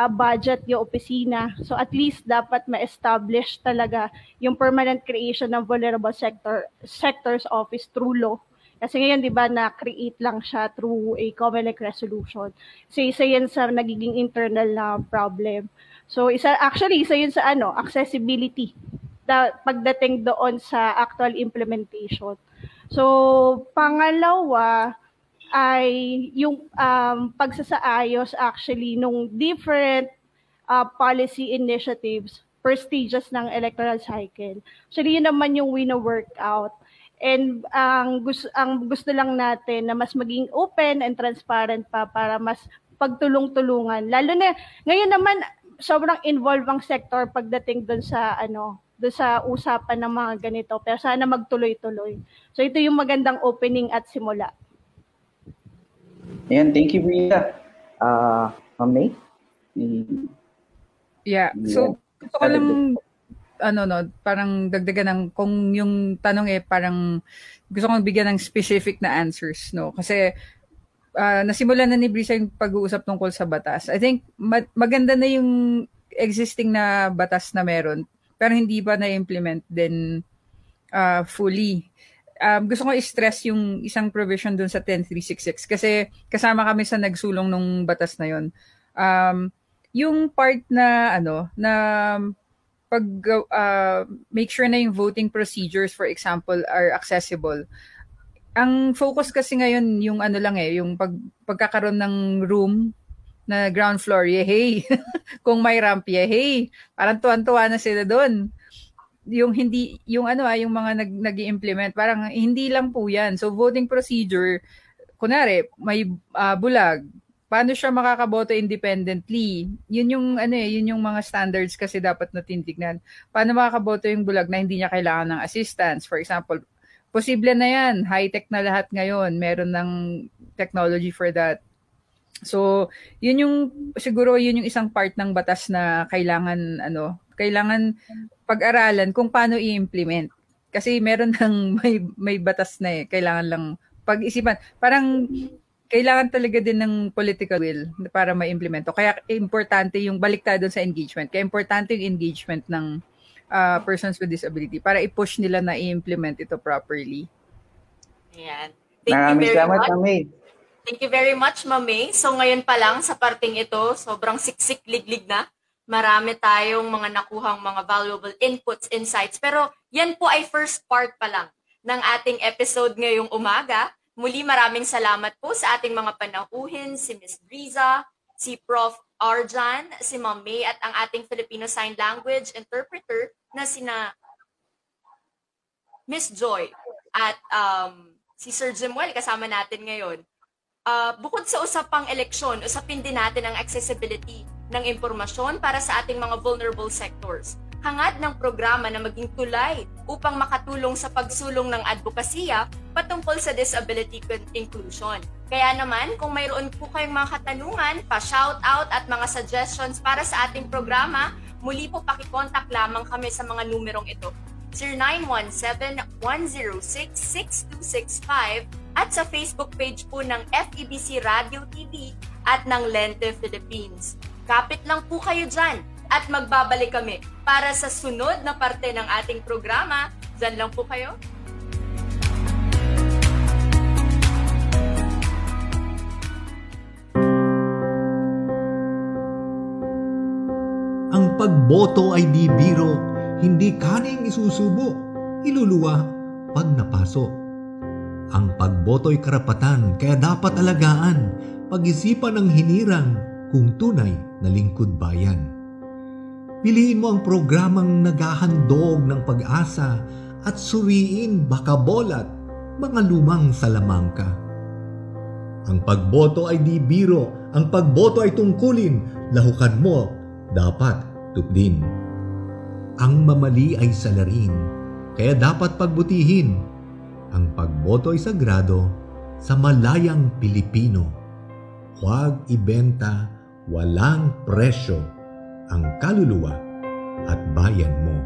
uh, budget yung opisina. So at least dapat ma-establish talaga yung permanent creation ng vulnerable sector sectors office through law. Kasi ngayon, di ba, na-create lang siya through a COMELEC resolution. So, isa yan sa nagiging internal na problem. So isa actually isa 'yun sa ano, accessibility da, pagdating doon sa actual implementation. So pangalawa ay yung um, pagsasaayos actually nung different uh, policy initiatives per stages ng electoral cycle. Actually yun naman yung wino-work out. And ang gusto ang gusto lang natin na mas maging open and transparent pa para mas pagtulong-tulungan. Lalo na ngayon naman sobrang involved ang sector pagdating doon sa ano, doon sa usapan ng mga ganito. Pero sana magtuloy-tuloy. So ito yung magandang opening at simula. Ayan, thank you, Bria. Uh, Ma'am May? Yeah, so gusto ko lang ano no, parang dagdagan ng kung yung tanong eh parang gusto kong bigyan ng specific na answers no kasi uh, nasimulan na ni Brisa yung pag-uusap tungkol sa batas. I think ma- maganda na yung existing na batas na meron pero hindi pa na-implement din uh, fully. Um, gusto ko i-stress yung isang provision dun sa 10366 kasi kasama kami sa nagsulong nung batas na yon. Um, yung part na ano na pag uh, make sure na yung voting procedures for example are accessible ang focus kasi ngayon yung ano lang eh, yung pag, pagkakaroon ng room na ground floor, hey. Kung may ramp, hey. Parang tuwan-tuwa na sila doon. Yung hindi, yung ano ah, yung mga nag, nag-implement, parang hindi lang po yan. So voting procedure, kunwari, may uh, bulag, paano siya makakaboto independently? Yun yung ano eh, yun yung mga standards kasi dapat na tinitignan. Paano makakaboto yung bulag na hindi niya kailangan ng assistance? For example, posible na yan. High-tech na lahat ngayon. Meron ng technology for that. So, yun yung siguro yun yung isang part ng batas na kailangan ano, kailangan pag-aralan kung paano i-implement. Kasi meron ng may may batas na eh, kailangan lang pag-isipan. Parang kailangan talaga din ng political will para ma-implemento. Kaya importante yung baliktad doon sa engagement. Kaya importante yung engagement ng uh, persons with disability para i-push nila na i-implement ito properly. Ayan. Thank Maraming you very much. Mami. Thank you very much, Mami. So ngayon pa lang sa parting ito, sobrang siksik liglig na. Marami tayong mga nakuhang mga valuable inputs, insights. Pero yan po ay first part pa lang ng ating episode ngayong umaga. Muli maraming salamat po sa ating mga panauhin, si Ms. Briza, si Prof. Arjan, si Ma'am May at ang ating Filipino Sign Language interpreter na sina Miss Joy at um, si Sir Jimuel kasama natin ngayon. Uh, bukod sa usapang eleksyon, usapin din natin ang accessibility ng impormasyon para sa ating mga vulnerable sectors hangad ng programa na maging tulay upang makatulong sa pagsulong ng advokasya patungkol sa disability inclusion. Kaya naman, kung mayroon po kayong mga katanungan, pa-shout out at mga suggestions para sa ating programa, muli po pakikontak lamang kami sa mga numerong ito. 0917-106-6265 at sa Facebook page po ng FEBC Radio TV at ng Lente Philippines. Kapit lang po kayo dyan at magbabalik kami para sa sunod na parte ng ating programa. Diyan lang po kayo. Ang pagboto ay di biro, hindi kaning isusubo, iluluwa pag napasok. Ang pagboto ay karapatan, kaya dapat alagaan, pag-isipan ng hinirang kung tunay na lingkod bayan. Piliin mo ang programang naghahandog ng pag-asa at suriin baka bolat mga lumang salamangka. Ang pagboto ay di biro, ang pagboto ay tungkulin, lahukan mo, dapat tupdin. Ang mamali ay salarin, kaya dapat pagbutihin. Ang pagboto ay sagrado sa malayang Pilipino. Huwag ibenta, walang presyo ang kaluluwa at bayan mo.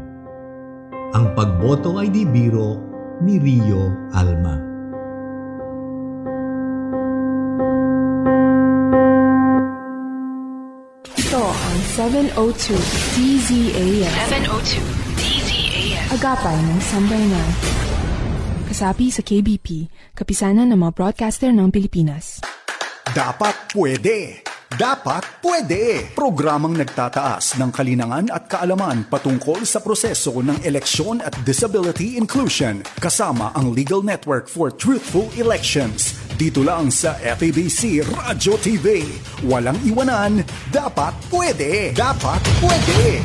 Ang pagboto ay di biro ni Rio Alma. Ito ang 702 DZAS. 702 DZAS. Agapay ng sambayanan. Kasapi sa KBP, kapisanan ng mga broadcaster ng Pilipinas. Dapat pwede dapat pwede! Programang nagtataas ng kalinangan at kaalaman patungkol sa proseso ng eleksyon at disability inclusion kasama ang Legal Network for Truthful Elections. Dito lang sa FABC Radio TV. Walang iwanan, dapat pwede! Dapat pwede!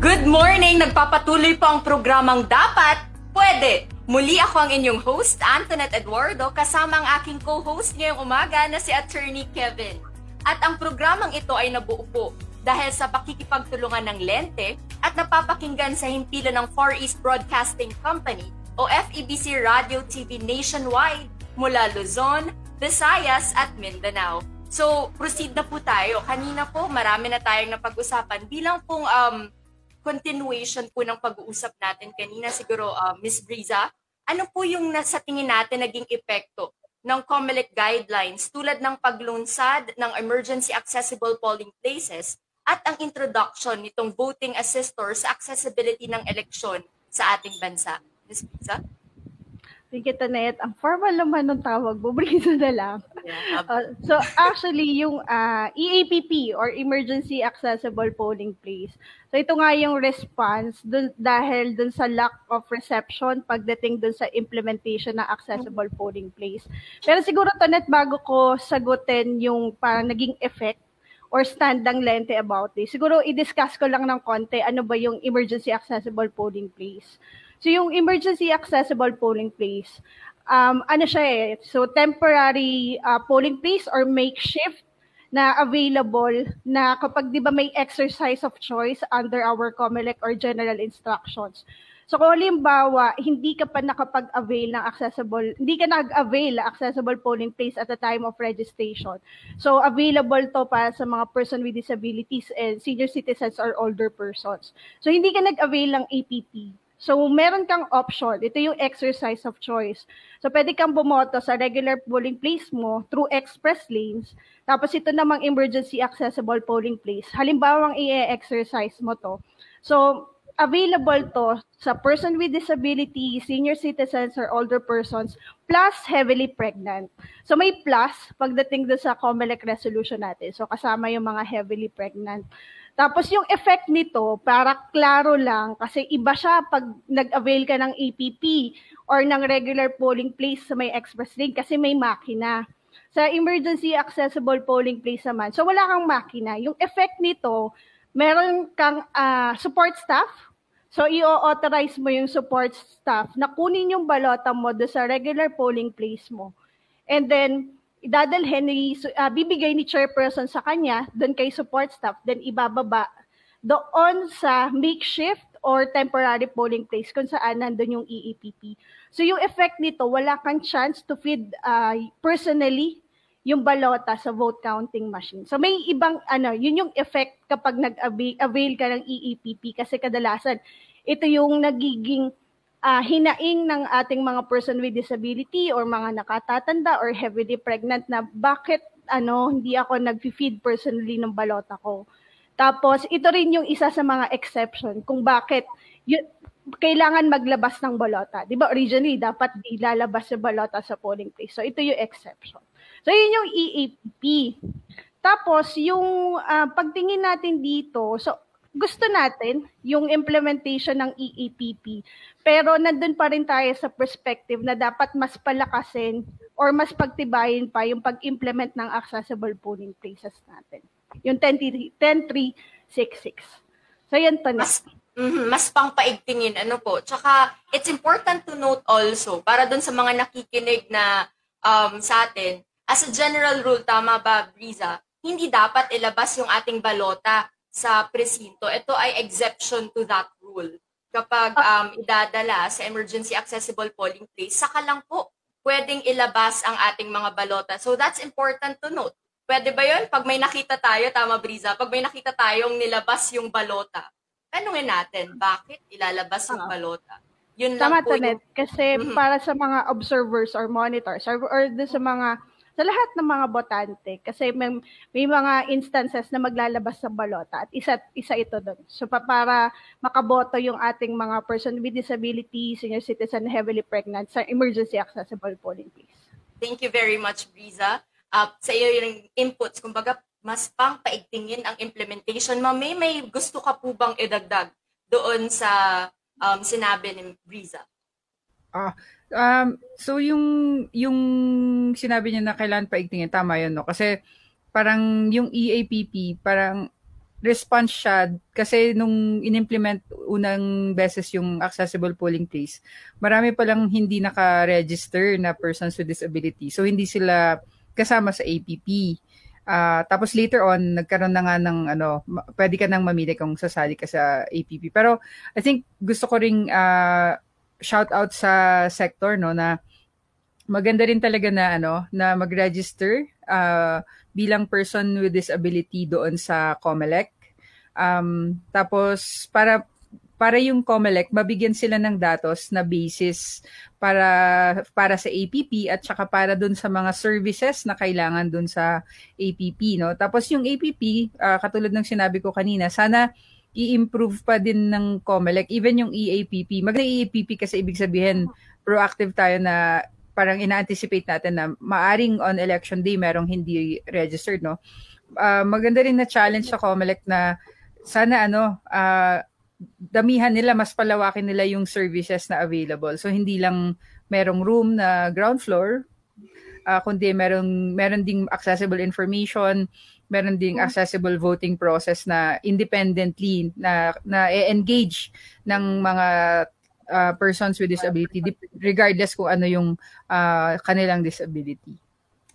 Good morning! Nagpapatuloy po ang programang Dapat Pwede! Muli ako ang inyong host, Antoinette Eduardo, kasama ang aking co-host ngayong umaga na si Attorney Kevin. At ang programang ito ay nabuo po dahil sa pakikipagtulungan ng Lente at napapakinggan sa himpilan ng Far East Broadcasting Company o FEBC Radio TV nationwide mula Luzon, Visayas at Mindanao. So, proceed na po tayo. Kanina po, marami na tayong napag-usapan bilang pong um, continuation po ng pag-uusap natin kanina siguro uh, Miss Briza, ano po yung nasa tingin natin naging epekto ng COMELEC guidelines tulad ng paglunsad ng emergency accessible polling places at ang introduction nitong voting assistor sa accessibility ng eleksyon sa ating bansa. Ms. Briza? You, Tanet. Ang formal naman ng tawag mo, Brisa na lang. Yeah. Uh, so actually, yung uh, EAPP or Emergency Accessible Polling Place, so ito nga yung response dun, dahil dun sa lack of reception pagdating dun sa implementation ng Accessible Polling Place. Pero siguro, Tanet, bago ko sagutin yung parang naging effect or stand ng lente about this, siguro i-discuss ko lang ng konti ano ba yung Emergency Accessible Polling Place. So yung emergency accessible polling place, um, ano siya eh, so temporary uh, polling place or makeshift na available na kapag di ba may exercise of choice under our COMELEC or general instructions. So kung halimbawa, hindi ka pa nakapag-avail ng accessible, hindi ka nag-avail accessible polling place at the time of registration. So available to para sa mga person with disabilities and senior citizens or older persons. So hindi ka nag-avail ng APP. So, meron kang option. Ito yung exercise of choice. So, pwede kang bumoto sa regular polling place mo through express lanes. Tapos, ito namang emergency accessible polling place. Halimbawa, i-exercise mo to. So, available to sa person with disability, senior citizens, or older persons, plus heavily pregnant. So, may plus pagdating doon sa COMELEC resolution natin. So, kasama yung mga heavily pregnant. Tapos yung effect nito, para klaro lang, kasi iba siya pag nag-avail ka ng APP or ng regular polling place sa may express lane kasi may makina. Sa emergency accessible polling place naman, so wala kang makina. Yung effect nito, meron kang uh, support staff, So, i-authorize mo yung support staff na kunin yung balota mo do sa regular polling place mo. And then, idadalhin ni uh, bibigay ni chairperson sa kanya doon kay support staff then ibababa doon sa makeshift or temporary polling place kung saan nandun yung EEPP. So yung effect nito, wala kang chance to feed uh, personally yung balota sa vote counting machine. So may ibang ano, yun yung effect kapag nag-avail ka ng EEPP kasi kadalasan ito yung nagiging uh, hinaing ng ating mga person with disability or mga nakatatanda or heavily pregnant na bakit ano hindi ako nag-feed personally ng balota ko. Tapos ito rin yung isa sa mga exception kung bakit yun, kailangan maglabas ng balota. 'Di ba originally dapat di lalabas yung balota sa polling place. So ito yung exception. So yun yung EAP. Tapos yung uh, pagtingin natin dito, so gusto natin yung implementation ng EAPP. Pero nandun pa rin tayo sa perspective na dapat mas palakasin or mas pagtibayin pa yung pag-implement ng accessible polling places natin. Yung 10366. So yan pa Mas, mm-hmm, mas pang paigtingin, ano po. Tsaka, it's important to note also, para dun sa mga nakikinig na um, sa atin, as a general rule, tama ba, Briza, hindi dapat ilabas yung ating balota sa presinto, ito ay exception to that rule. Kapag um, idadala sa emergency accessible polling place, saka lang po pwedeng ilabas ang ating mga balota. So that's important to note. Pwede ba yun? Pag may nakita tayo, tama Briza, pag may nakita tayong nilabas yung balota, tanungin natin, bakit ilalabas yung balota? Yun Tama, lang po Tanet, yung... kasi mm-hmm. para sa mga observers or monitors or, or sa mga sa lahat ng mga botante kasi may, may mga instances na maglalabas sa balota at isa isa ito doon. So pa, para makaboto yung ating mga person with disability, senior citizen, heavily pregnant sa emergency accessible polling place. Thank you very much, Briza. Uh, sa iyo yung inputs, kumbaga mas pang paigtingin ang implementation. Ma'am, may, may gusto ka po bang idagdag doon sa um, sinabi ni Briza? Ah, Um, so yung yung sinabi niya na kailangan paigtingin, tama yun, no? Kasi parang yung EAPP, parang response siya kasi nung inimplement unang beses yung accessible polling place, marami pa lang hindi naka-register na persons with disability. So hindi sila kasama sa APP. Uh, ah, tapos later on, nagkaroon na nga ng ano, pwede ka nang mamili kung sasali ka sa APP. Pero I think gusto ko ring uh, shout out sa sector no na maganda rin talaga na ano na mag-register uh, bilang person with disability doon sa COMELEC. Um, tapos para para yung COMELEC mabigyan sila ng datos na basis para para sa APP at saka para doon sa mga services na kailangan doon sa APP no. Tapos yung APP uh, katulad ng sinabi ko kanina, sana i-improve pa din ng COMELEC, even yung EAPP. Mag EAPP kasi ibig sabihin proactive tayo na parang ina-anticipate natin na maaring on election day merong hindi registered, no? Uh, maganda rin na challenge sa COMELEC na sana ano, uh, damihan nila, mas palawakin nila yung services na available. So hindi lang merong room na ground floor, uh, kundi merong meron ding accessible information, meron ding accessible voting process na independently na na engage ng mga uh, persons with disability regardless kung ano yung uh, kanilang disability.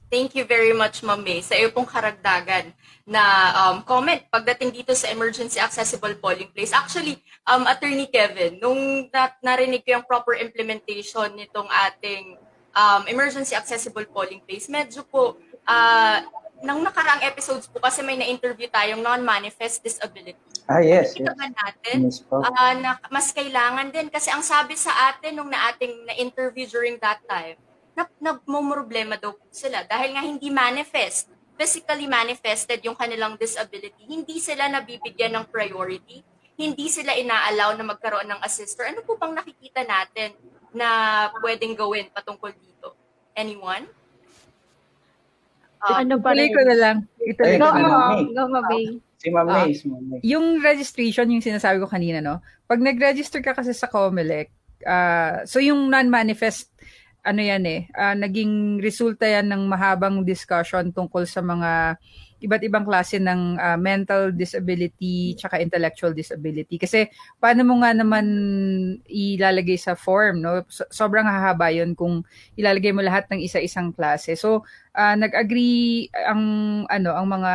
Thank you very much, Ma'am May, sa iyo pong karagdagan na um, comment pagdating dito sa emergency accessible polling place. Actually, um, Attorney Kevin, nung na- narinig ko yung proper implementation nitong ating um, emergency accessible polling place, medyo po uh, nang nakaraang episodes po kasi may na-interview tayong non-manifest disability. Ah, yes. yes. natin yes, uh, na mas kailangan din kasi ang sabi sa atin nung na ating na-interview during that time, na nagmumroblema daw po sila dahil nga hindi manifest, physically manifested yung kanilang disability, hindi sila nabibigyan ng priority, hindi sila ina-allow na magkaroon ng assister. Ano po bang nakikita natin na pwedeng gawin patungkol dito? Anyone? Uh, ano pa rin? ko na lang. Ito Ay, go, go, go, Mabay. Si Ma'am May, si Ma'am May. Yung registration, yung sinasabi ko kanina, no? Pag nag-register ka kasi sa COMELEC, uh, so yung non-manifest, ano yan eh, uh, naging resulta yan ng mahabang discussion tungkol sa mga iba't ibang klase ng uh, mental disability tsaka intellectual disability. Kasi paano mo nga naman ilalagay sa form, no? So, sobrang hahaba 'yon kung ilalagay mo lahat ng isa-isang klase. So, uh, nag-agree ang ano, ang mga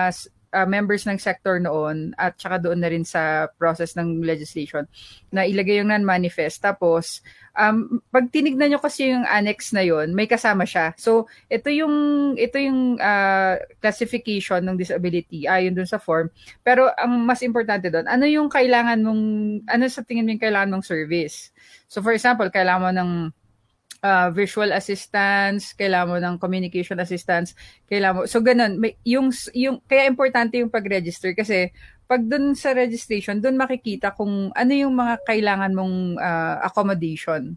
uh, members ng sector noon at tsaka doon na rin sa process ng legislation na ilagay yung non-manifest. Tapos, um, pag tinignan nyo kasi yung annex na yon may kasama siya. So, ito yung, ito yung uh, classification ng disability ayon dun sa form. Pero ang mas importante doon, ano yung kailangan mong, ano sa tingin mo yung kailangan mong service? So, for example, kailangan mo ng uh, visual assistance, kailangan mo ng communication assistance, kailangan mo, so ganun, may, yung, yung, kaya importante yung pag-register kasi pag dun sa registration, dun makikita kung ano yung mga kailangan mong uh, accommodation.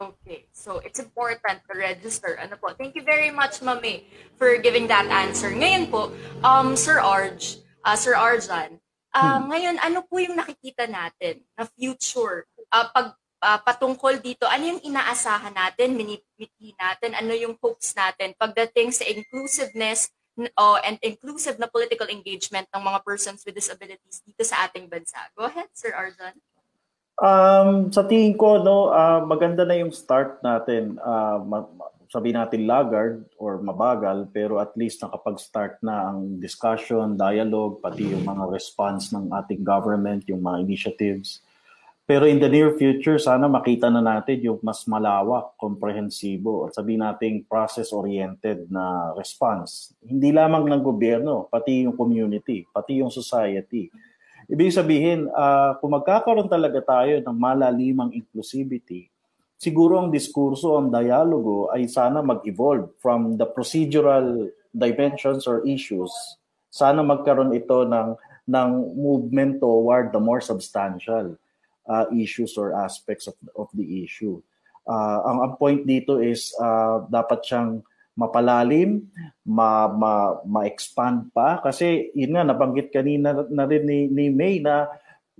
Okay, so it's important to register. Ano po? Thank you very much, Mami, for giving that answer. Ngayon po, um, Sir Arj, uh, Sir Arjan, uh, hmm. ngayon ano po yung nakikita natin na future uh, pag uh, patungkol dito, ano yung inaasahan natin, minimiti natin, ano yung hopes natin pagdating sa inclusiveness oh, and inclusive na political engagement ng mga persons with disabilities dito sa ating bansa. Go ahead, Sir Arjan. Um, sa tingin ko, no, uh, maganda na yung start natin. Uh, sabi natin laggard or mabagal, pero at least nakapag-start na ang discussion, dialogue, pati yung mga response ng ating government, yung mga initiatives. Pero in the near future, sana makita na natin yung mas malawak, komprehensibo, at sabi nating process-oriented na response. Hindi lamang ng gobyerno, pati yung community, pati yung society. Ibig sabihin, uh, kung magkakaroon talaga tayo ng malalimang inclusivity, siguro ang diskurso, ang dialogo ay sana mag-evolve from the procedural dimensions or issues. Sana magkaroon ito ng, ng movement toward the more substantial uh, issues or aspects of, of the issue. Uh, ang, ang point dito is uh, dapat siyang mapalalim, ma, ma, ma-expand pa. Kasi yun nga nabanggit kanina na rin ni, ni May na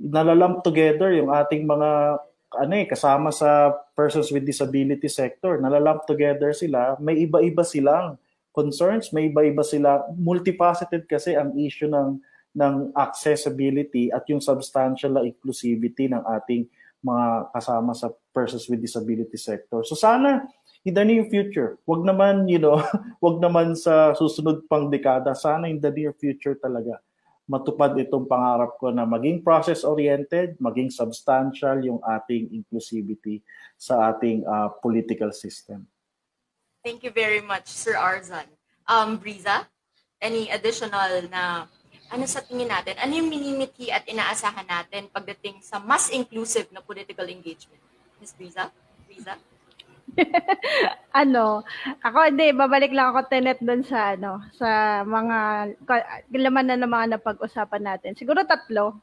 nalalamp together yung ating mga ano eh, kasama sa persons with disability sector, nalalamp together sila, may iba-iba silang concerns, may iba-iba sila, multifaceted kasi ang issue ng ng accessibility at yung substantial na inclusivity ng ating mga kasama sa persons with disability sector. So sana in the near future, wag naman, you know, wag naman sa susunod pang dekada, sana in the near future talaga matupad itong pangarap ko na maging process-oriented, maging substantial yung ating inclusivity sa ating uh, political system. Thank you very much, Sir Arzan. Um, Briza, any additional na ano sa tingin natin? Ano yung minimiti at inaasahan natin pagdating sa mas inclusive na political engagement? Ms. Briza? Briza? ano, ako hindi, babalik lang ako tenet doon sa ano, sa mga laman na ng mga napag-usapan natin. Siguro tatlo.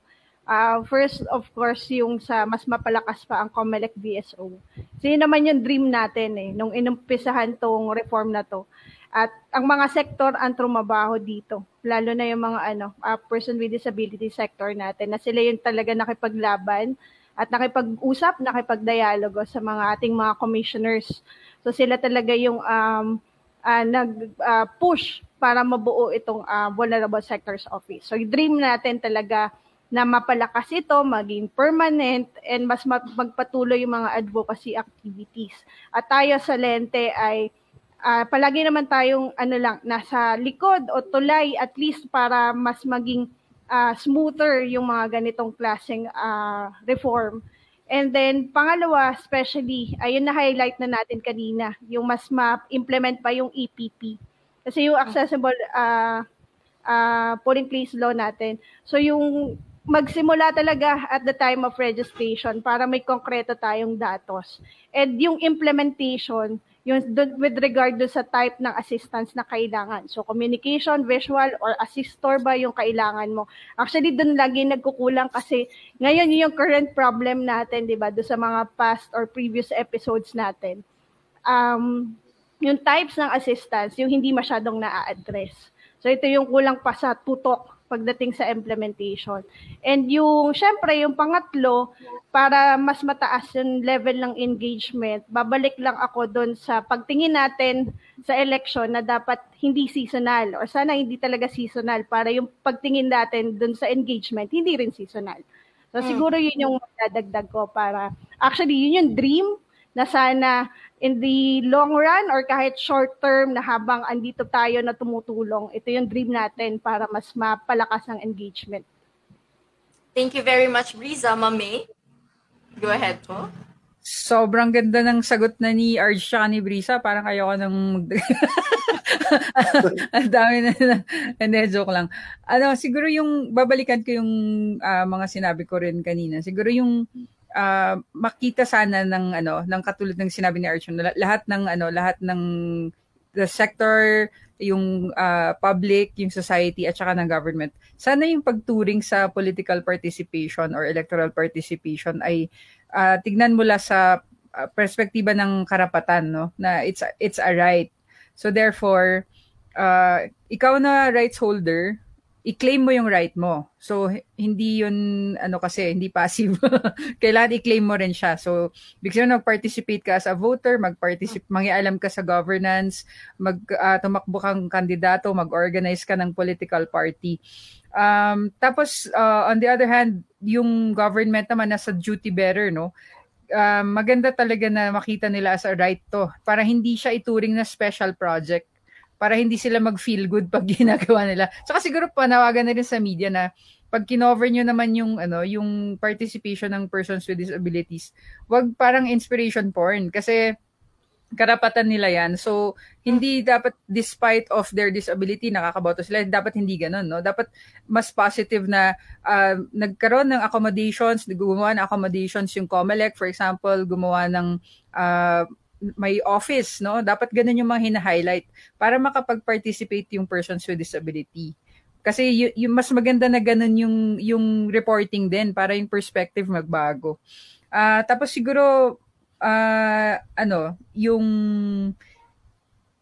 Uh, first, of course, yung sa mas mapalakas pa ang COMELEC VSO. So naman yung dream natin eh, nung inumpisahan tong reform na to. At ang mga sektor ang trumabaho dito, lalo na yung mga ano, uh, person with disability sector natin, na sila yung talaga nakipaglaban at nakipag-usap, nakipag-dialogo sa mga ating mga commissioners. So sila talaga yung um, uh, nag-push uh, para mabuo itong uh, Vulnerable Sectors Office. So dream natin talaga na mapalakas ito, maging permanent, and mas magpatuloy yung mga advocacy activities. At tayo sa Lente ay uh, palagi naman tayong ano lang, nasa likod o tulay at least para mas maging uh, smoother yung mga ganitong klaseng uh, reform. And then, pangalawa, especially, ayun na-highlight na natin kanina, yung mas ma-implement pa yung EPP. Kasi yung accessible uh, uh, polling place law natin. So, yung magsimula talaga at the time of registration para may konkreto tayong datos. And yung implementation, yung with regard do sa type ng assistance na kailangan. So communication, visual, or assistor ba yung kailangan mo? Actually, doon lagi nagkukulang kasi ngayon yung current problem natin, di ba, do sa mga past or previous episodes natin. Um, yung types ng assistance, yung hindi masyadong na-address. So ito yung kulang pa sa tutok pagdating sa implementation. And yung, syempre, yung pangatlo, para mas mataas yung level ng engagement, babalik lang ako doon sa pagtingin natin sa election na dapat hindi seasonal or sana hindi talaga seasonal para yung pagtingin natin doon sa engagement, hindi rin seasonal. So mm. siguro yun yung dadagdag ko para, actually yun yung dream na sana in the long run or kahit short term na habang andito tayo na tumutulong, ito yung dream natin para mas mapalakas ang engagement. Thank you very much, Briza. Mame, go ahead po. Sobrang ganda ng sagot na ni Arj siya ni Brisa. Parang kayo ko nang Ang dami na, na. Hindi, joke lang. Ano, siguro yung, babalikan ko yung uh, mga sinabi ko rin kanina. Siguro yung uh, makita sana ng ano ng katulad ng sinabi ni Archon lahat ng ano lahat ng the sector yung uh, public yung society at saka ng government. Sana yung pagturing sa political participation or electoral participation ay uh, tignan mula sa uh, perspektiba ng karapatan no? Na it's it's a right. So therefore uh, ikaw na rights holder i-claim mo yung right mo. So, hindi yun, ano kasi, hindi passive. Kailangan i-claim mo rin siya. So, bigla nag-participate ka as a voter, mag-participate, mangialam ka sa governance, mag, uh, tumakbo kang kandidato, mag-organize ka ng political party. Um, tapos, uh, on the other hand, yung government naman nasa duty bearer, no? Uh, maganda talaga na makita nila as a right to para hindi siya ituring na special project para hindi sila mag-feel good pag ginagawa nila. Saka siguro panawagan na rin sa media na pag kinover nyo naman yung ano yung participation ng persons with disabilities, wag parang inspiration porn kasi karapatan nila yan. So, hindi dapat despite of their disability nakakaboto sila, dapat hindi ganoon, no? Dapat mas positive na uh, nagkaroon ng accommodations, gumawa ng accommodations yung COMELEC, for example, gumawa ng uh, may office, no? Dapat ganun yung mga hina-highlight para makapag-participate yung persons with disability. Kasi y- yung mas maganda na ganun yung yung reporting din para yung perspective magbago. Uh, tapos siguro uh, ano, yung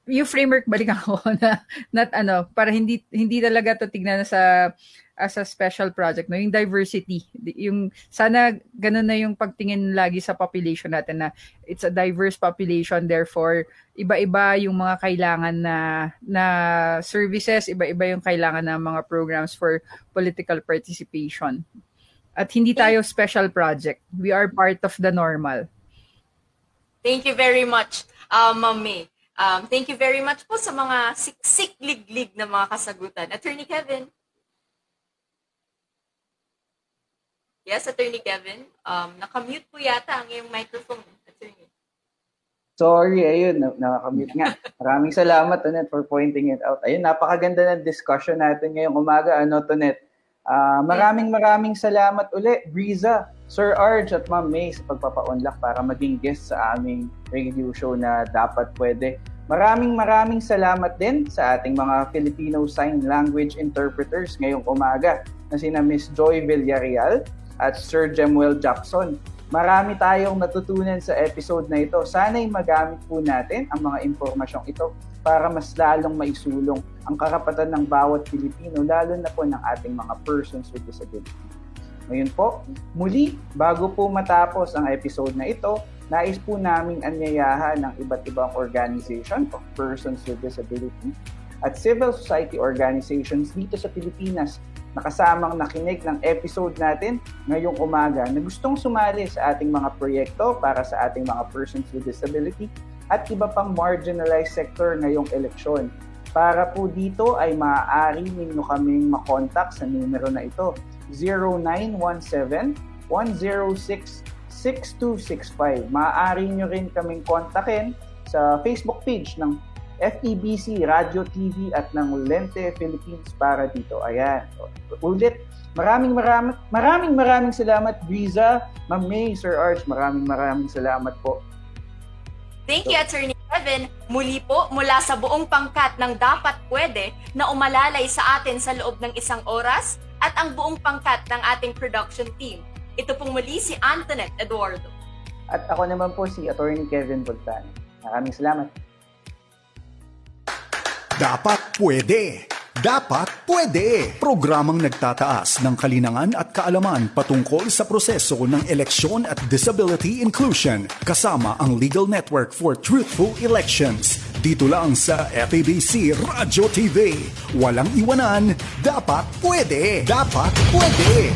yung framework balik ako na not ano para hindi hindi talaga to tignan sa as a special project, no? yung diversity. Yung, sana ganun na yung pagtingin lagi sa population natin na it's a diverse population, therefore, iba-iba yung mga kailangan na, na services, iba-iba yung kailangan ng mga programs for political participation. At hindi tayo special project. We are part of the normal. Thank you very much, uh, May. Um, thank you very much po sa mga siksik-lig-lig na mga kasagutan. Attorney Kevin. Yes, Attorney Kevin. Um, nakamute po yata ang iyong microphone. Sorry, ayun, nakakamute nga. Maraming salamat, Tonet, for pointing it out. Ayun, napakaganda ng discussion natin ngayong umaga, ano, Tonet. Uh, maraming maraming salamat uli, Briza, Sir Arj at Ma'am May sa pagpapa-unlock para maging guest sa aming radio show na dapat pwede. Maraming maraming salamat din sa ating mga Filipino Sign Language interpreters ngayong umaga na sina Miss Joy Villarreal at Sir Jemuel Jackson. Marami tayong natutunan sa episode na ito. Sana'y magamit po natin ang mga impormasyong ito para mas lalong maisulong ang karapatan ng bawat Pilipino, lalo na po ng ating mga persons with disability. Ngayon po, muli, bago po matapos ang episode na ito, nais po naming anyayahan ng iba't ibang organization of persons with disability at civil society organizations dito sa Pilipinas na kasamang nakinig ng episode natin ngayong umaga na gustong sumali sa ating mga proyekto para sa ating mga persons with disability at iba pang marginalized sector ngayong eleksyon. Para po dito ay maaari ninyo kaming makontak sa numero na ito 0917 106 6265. Maaari nyo rin kaming kontakin sa Facebook page ng FEBC Radio TV at ng Lente Philippines para dito. Ayan. Ulit, maraming maraming maraming maraming salamat Briza, Ma'am May, Sir Arch, maraming maraming salamat po. Thank you, Attorney Kevin. Muli po mula sa buong pangkat ng Dapat Pwede na umalalay sa atin sa loob ng isang oras at ang buong pangkat ng ating production team. Ito pong muli si Antoinette Eduardo. At ako naman po si Attorney Kevin Bultano. Maraming salamat. Dapat pwede. Dapat pwede. Programang nagtataas ng kalinangan at kaalaman patungkol sa proseso ng eleksyon at disability inclusion kasama ang Legal Network for Truthful Elections. Dito lang sa FABC Radio TV. Walang iwanan. Dapat pwede. Dapat pwede.